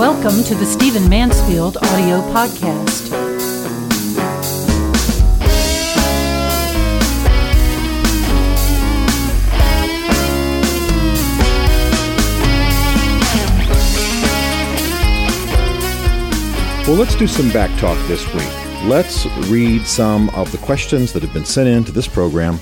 Welcome to the Stephen Mansfield audio podcast. Well, let's do some back talk this week. Let's read some of the questions that have been sent in to this program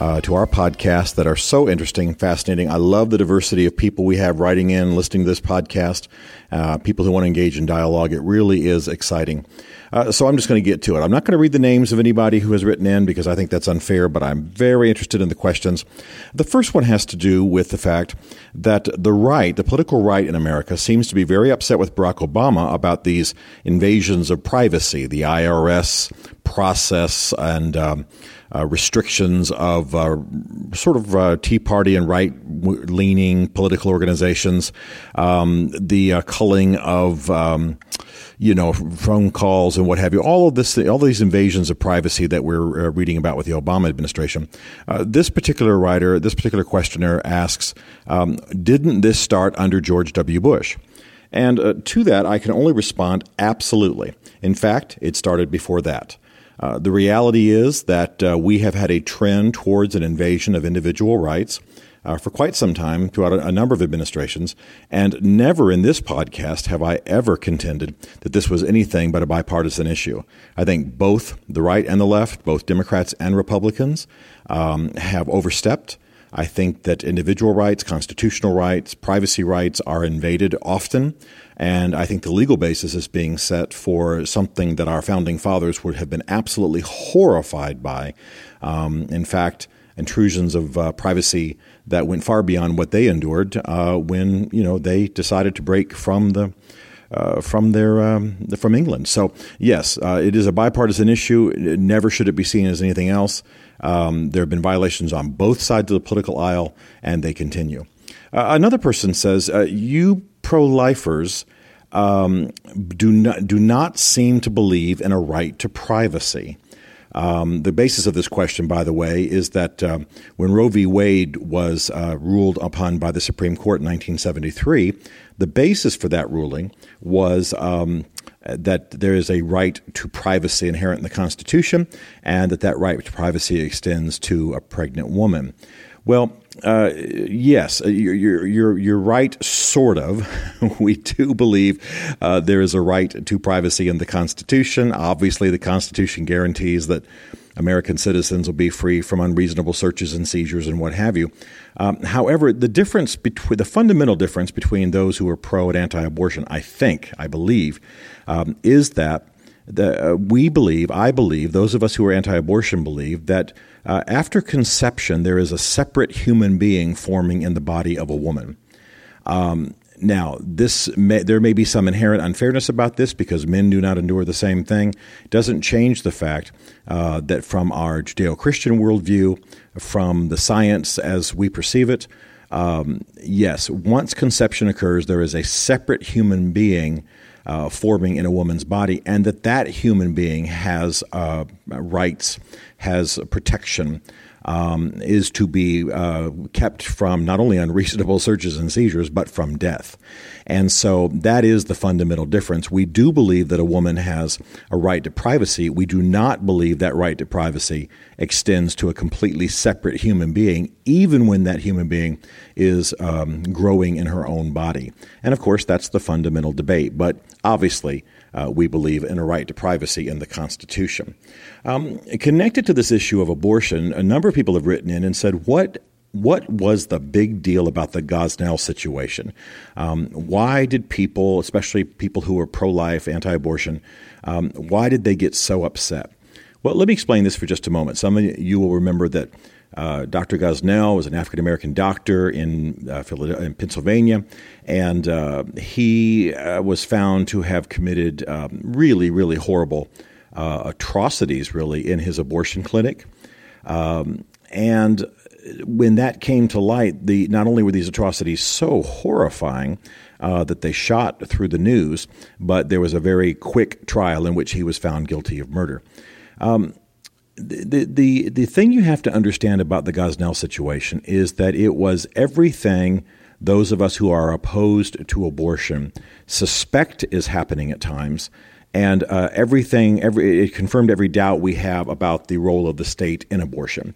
uh, to our podcast that are so interesting, fascinating. I love the diversity of people we have writing in, listening to this podcast, uh, people who want to engage in dialogue. It really is exciting. Uh, so I'm just going to get to it. I'm not going to read the names of anybody who has written in because I think that's unfair, but I'm very interested in the questions. The first one has to do with the fact that the right, the political right in America, seems to be very upset with Barack Obama about these invasions of privacy, the IRS process, and um, uh, restrictions of uh, sort of uh, Tea Party and right leaning political organizations, um, the uh, culling of. Um, you know, phone calls and what have you, all of this, all these invasions of privacy that we're uh, reading about with the Obama administration. This particular writer, this particular questioner asks, um, didn't this start under George W. Bush? And uh, to that, I can only respond absolutely. In fact, it started before that. Uh, the reality is that uh, we have had a trend towards an invasion of individual rights uh, for quite some time throughout a, a, number of administrations, and never in this podcast have I ever contended that this was anything but a bipartisan issue. I think both the right and the left, both Democrats and Republicans, um, have overstepped. I think that individual rights, constitutional rights, privacy rights are invaded often. And I think the legal basis is being set for something that our founding fathers would have been absolutely horrified by. Um, in fact, intrusions of uh, privacy that went far beyond what they endured uh, when you know they decided to break from the uh, from their um, from England. So yes, uh, it is a bipartisan issue. Never should it be seen as anything else. Um, there have been violations on both sides of the political aisle, and they continue. Uh, another person says, uh, "You pro-lifers um, do not do not seem to believe in a right to privacy." Um, the basis of this question, by the way, is that uh, when Roe v. Wade was uh, ruled upon by the Supreme Court in 1973, the basis for that ruling was um, that there is a right to privacy inherent in the Constitution, and that that right to privacy extends to a pregnant woman. Well, uh, yes, uh, you're, you're, you're right, sort of. we do believe uh, there is a right to privacy in the Constitution. Obviously, the Constitution guarantees that American citizens will be free from unreasonable searches and seizures and what have you. Um, however, the difference between the fundamental difference between those who are pro and anti-abortion, I think, I believe, um, is that the, uh, we believe, I believe, those of us who are anti-abortion believe that uh, after conception, there is a separate human being forming in the body of a woman. Um, now, this may, there may be some inherent unfairness about this because men do not endure the same thing. It doesn't change the fact uh, that from our Judeo-Christian worldview, from the science as we perceive it, um, yes, once conception occurs, there is a separate human being uh, forming in a woman's body, and that that human being has uh, rights, has protection, um, is to be uh, kept from not only unreasonable searches and seizures, but from death. And so that is the fundamental difference. We do believe that a woman has a right to privacy. We do not believe that right to privacy extends to a completely separate human being, even when that human being is um, growing in her own body. And of course, that's the fundamental debate. But obviously, uh, we believe in a right to privacy in the Constitution. Um, connected to this issue of abortion, a number of people have written in and said, what what was the big deal about the Gosnell situation? Um, why did people, especially people who are pro life, anti abortion, um, why did they get so upset? Well, let me explain this for just a moment. Some of you will remember that uh, Dr. Gosnell was an African American doctor in, uh, in Pennsylvania, and uh, he uh, was found to have committed um, really, really horrible uh, atrocities, really, in his abortion clinic. Um, and when that came to light, the not only were these atrocities so horrifying uh, that they shot through the news, but there was a very quick trial in which he was found guilty of murder. Um, the, the the thing you have to understand about the Gosnell situation is that it was everything those of us who are opposed to abortion suspect is happening at times. And uh, everything, every it confirmed every doubt we have about the role of the state in abortion.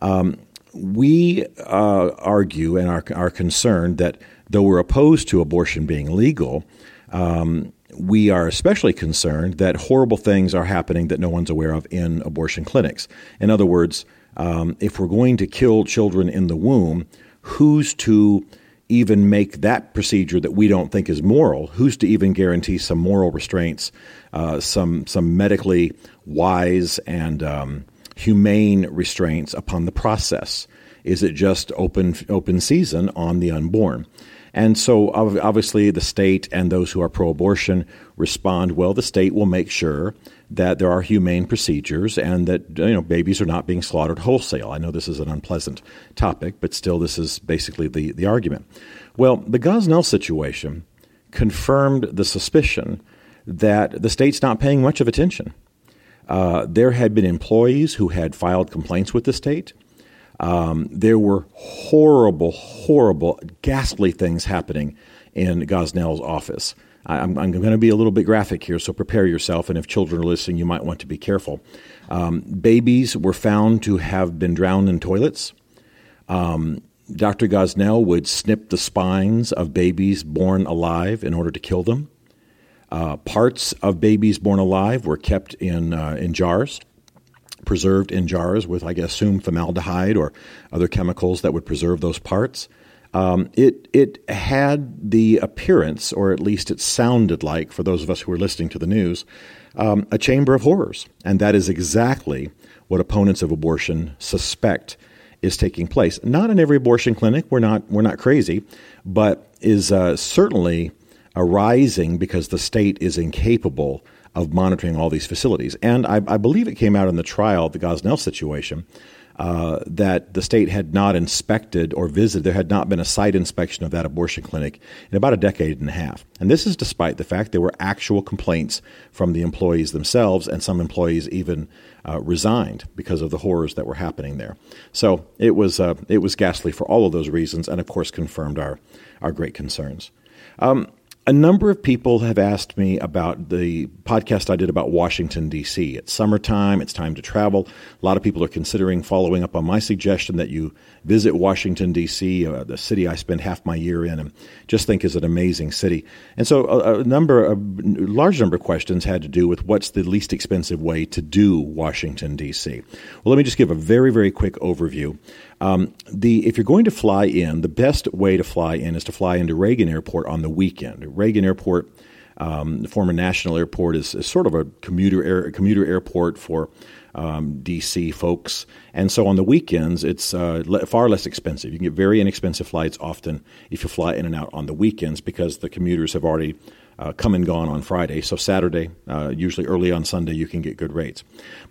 Um, we uh, argue and are, are concerned that though we're opposed to abortion being legal, um, we are especially concerned that horrible things are happening that no one's aware of in abortion clinics. In other words, um, if we're going to kill children in the womb, who's to even make that procedure that we don't think is moral? Who's to even guarantee some moral restraints, uh, some some medically wise and um, humane restraints upon the process? Is it just open open season on the unborn? And so, obviously, the state and those who are pro abortion respond well, the state will make sure that there are humane procedures and that you know babies are not being slaughtered wholesale. I know this is an unpleasant topic, but still, this is basically the, the argument. Well, the Gosnell situation confirmed the suspicion that the state's not paying much of attention. Uh, there had been employees who had filed complaints with the state. Um, there were horrible, horrible, ghastly things happening in Gosnell's office. I, am going to be a little bit graphic here, so prepare yourself. And if children are listening, you might want to be careful. Um, babies were found to have been drowned in toilets. Um, Dr. Gosnell would snip the spines of babies born alive in order to kill them. Uh, parts of babies born alive were kept in uh, in jars preserved in jars with, I guess, assume formaldehyde or other chemicals that would preserve those parts. Um, it it had the appearance, or at least it sounded like, for those of us who were listening to the news, um, a chamber of horrors, and that is exactly what opponents of abortion suspect is taking place. Not in every abortion clinic. We're not we're not crazy, but is uh, certainly arising because the state is incapable of monitoring all these facilities. And I, I believe it came out in the trial, the Gosnell situation, uh, that the state had not inspected or visited, there had not been a site inspection of that abortion clinic in about a decade and a half. And this is despite the fact there were actual complaints from the employees themselves, and some employees even uh, resigned because of the horrors that were happening there. So it was, uh, it was ghastly for all of those reasons, and of course confirmed our, our great concerns. Um, a number of people have asked me about the podcast I did about Washington, D.C. It's summertime, it's time to travel. A lot of people are considering following up on my suggestion that you visit Washington, D.C., uh, the city I spend half my year in, and just think is an amazing city. And so a, a number, a large number of questions had to do with what's the least expensive way to do Washington, D.C. Well, let me just give a very, very quick overview. Um, the if you're going to fly in, the best way to fly in is to fly into Reagan Airport on the weekend. Reagan Airport, um, the former national airport, is, is sort of a commuter air, commuter airport for um, DC folks. And so on the weekends, it's uh, le- far less expensive. You can get very inexpensive flights often if you fly in and out on the weekends because the commuters have already uh, come and gone on Friday. So Saturday, uh, usually early on Sunday, you can get good rates.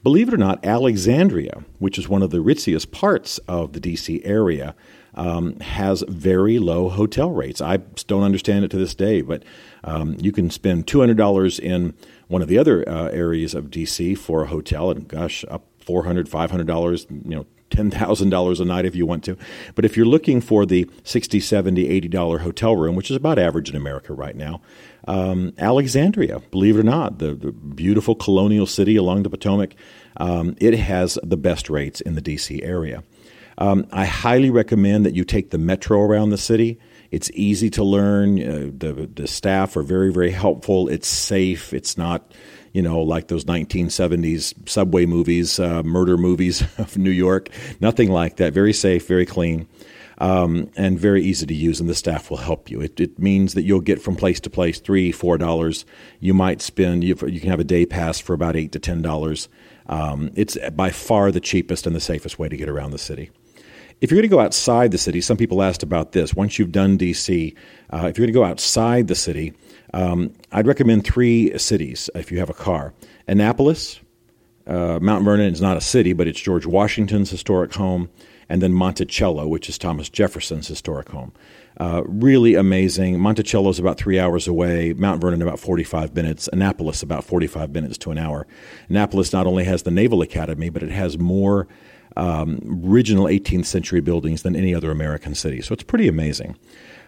Believe it or not, Alexandria, which is one of the ritziest parts of the DC area, um, has very low hotel rates. I don't understand it to this day, but um, you can spend $200 in one of the other uh, areas of DC for a hotel, and gosh, up $400, $500, you know, $10,000 a night if you want to. But if you're looking for the $60, $70, $80 hotel room, which is about average in America right now, um, Alexandria, believe it or not, the, the, beautiful colonial city along the Potomac, um, it has the best rates in the D.C. area. Um, I highly recommend that you take the metro around the city. It's easy to learn. Uh, the the staff are very very helpful. It's safe. It's not you know like those 1970s subway movies, uh, murder movies of New York. Nothing like that. Very safe, very clean. Um, and very easy to use, and the staff will help you. It, it, means that you'll get from place to place three, four dollars. You might spend you, you, can have a day pass for about eight to ten dollars. Um, it's by far the cheapest and the safest way to get around the city. If you're going to go outside the city, some people asked about this. Once you've done DC, uh, if you're going to go outside the city, um, I'd recommend three cities if you have a car Annapolis, uh, Mount Vernon is not a city, but it's George Washington's historic home, and then Monticello, which is Thomas Jefferson's historic home. Uh, really amazing. Monticello is about three hours away, Mount Vernon about 45 minutes, Annapolis about 45 minutes to an hour. Annapolis not only has the Naval Academy, but it has more um, original 18th century buildings than any other American city. So it's pretty amazing.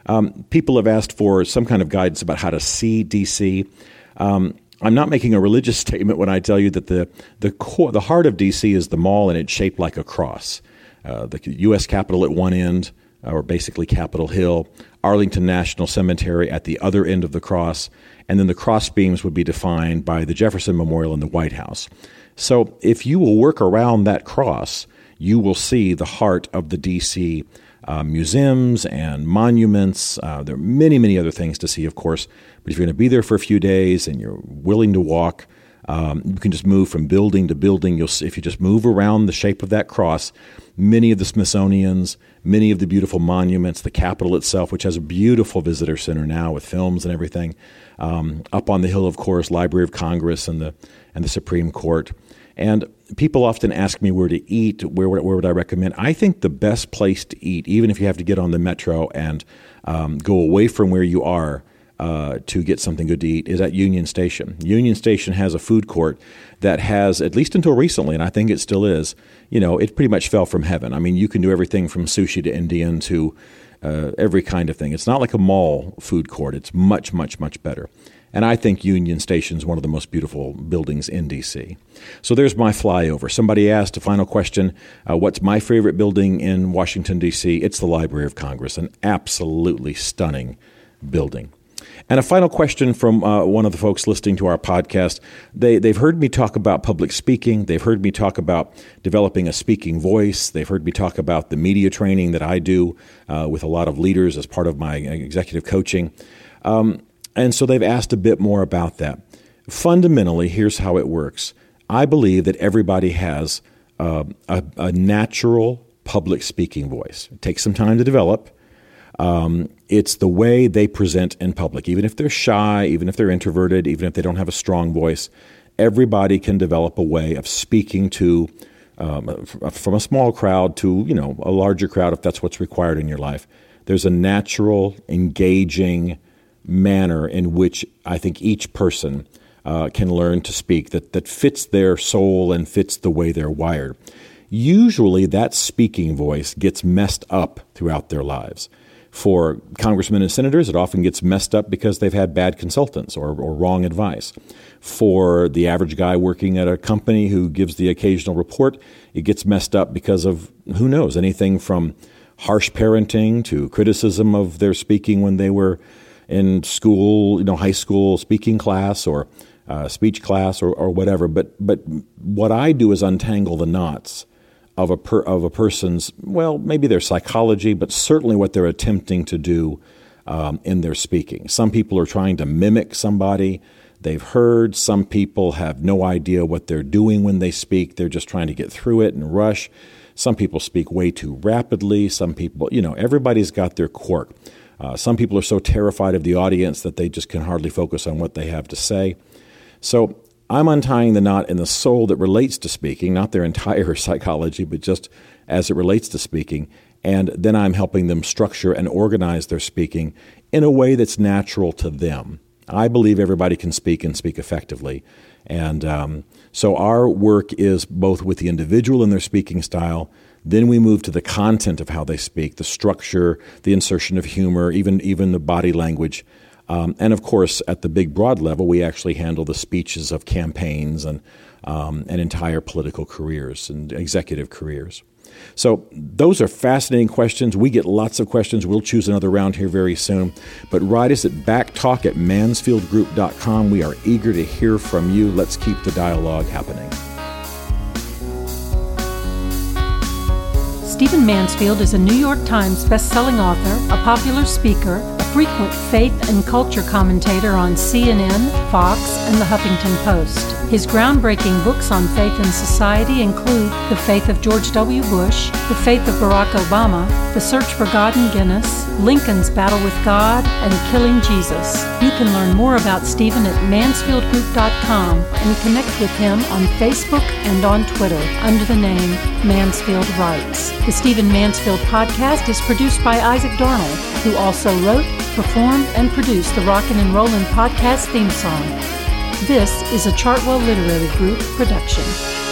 Um, people have asked for some kind of guidance about how to see DC. Um, I'm not making a religious statement when I tell you that the the core, the heart of DC is the mall, and it's shaped like a cross. Uh, the U.S. Capitol at one end, or basically Capitol Hill, Arlington National Cemetery at the other end of the cross, and then the cross beams would be defined by the Jefferson Memorial and the White House. So if you will work around that cross, you will see the heart of the DC uh, museums and monuments. Uh, there are many, many other things to see, of course. But if you're going to be there for a few days and you're willing to walk, um, you can just move from building to building. You'll see, if you just move around the shape of that cross, many of the Smithsonian's, many of the beautiful monuments, the Capitol itself, which has a beautiful visitor center now with films and everything. Um, up on the hill, of course, Library of Congress and the and the Supreme Court. And people often ask me where to eat, where, where would I recommend? I think the best place to eat, even if you have to get on the metro and um, go away from where you are uh, to get something good to eat, is at Union Station. Union Station has a food court that has, at least until recently, and I think it still is, you know, it pretty much fell from heaven. I mean, you can do everything from sushi to Indian to uh, every kind of thing. It's not like a mall food court, it's much, much, much better. And I think Union Station is one of the most beautiful buildings in D.C. So there's my flyover. Somebody asked a final question uh, What's my favorite building in Washington, D.C.? It's the Library of Congress, an absolutely stunning building. And a final question from uh, one of the folks listening to our podcast. They, they've heard me talk about public speaking. They've heard me talk about developing a speaking voice. They've heard me talk about the media training that I do uh, with a lot of leaders as part of my executive coaching. Um, and so they've asked a bit more about that. Fundamentally, here's how it works I believe that everybody has uh, a, a, natural public speaking voice. It takes some time to develop. Um, it's the way they present in public. Even if they're shy, even if they're introverted, even if they don't have a strong voice, everybody can develop a way of speaking to um, from a small crowd to you know a larger crowd if that's what's required in your life. There's a natural, engaging, manner in which I think each person uh, can learn to speak that, that fits their soul and fits the way they're wired. Usually, that speaking voice gets messed up throughout their lives. For congressmen and senators, it often gets messed up because they've had bad consultants or, or wrong advice. For the average guy working at a company who gives the occasional report, it gets messed up because of who knows, anything from harsh parenting to criticism of their speaking when they were in school, you know, high school speaking class or uh, speech class or, or whatever. But but what I do is untangle the knots of a per, of a person's well, maybe their psychology, but certainly what they're attempting to do um, in their speaking. Some people are trying to mimic somebody they've heard. Some people have no idea what they're doing when they speak. They're just trying to get through it and rush. Some people speak way too rapidly. Some people, you know, everybody's got their quirk. Uh, some people are so terrified of the audience that they just can hardly focus on what they have to say. So I'm untying the knot in the soul that relates to speaking, not their entire psychology, but just as it relates to speaking. And then I'm helping them structure and organize their speaking in a way that's natural to them. I believe everybody can speak and speak effectively. And um, so our work is both with the individual and their speaking style, then we move to the content of how they speak, the structure, the insertion of humor, even even the body language. Um, and of course, at the big broad level, we actually handle the speeches of campaigns and um, and entire political careers and executive careers. So those are fascinating questions. We get lots of questions. We'll choose another round here very soon. But write us at backtalk at mansfieldgroup.com. We are eager to hear from you. Let's keep the dialogue happening. Stephen Mansfield is a New York Times bestselling author, a popular speaker, frequent faith and culture commentator on CNN, Fox, and the Huffington Post. His groundbreaking books on faith and society include The Faith of George W. Bush, The Faith of Barack Obama, The Search for God and Guinness, Lincoln's Battle with God, and Killing Jesus. You can learn more about Stephen at mansfieldgroup.com and connect with him on Facebook and on Twitter under the name Mansfield Writes. The Stephen Mansfield podcast is produced by Isaac Darnold, who also wrote, performed, and produced the Rockin' and Rollin' podcast theme song. This is a Chartwell Literary Group production.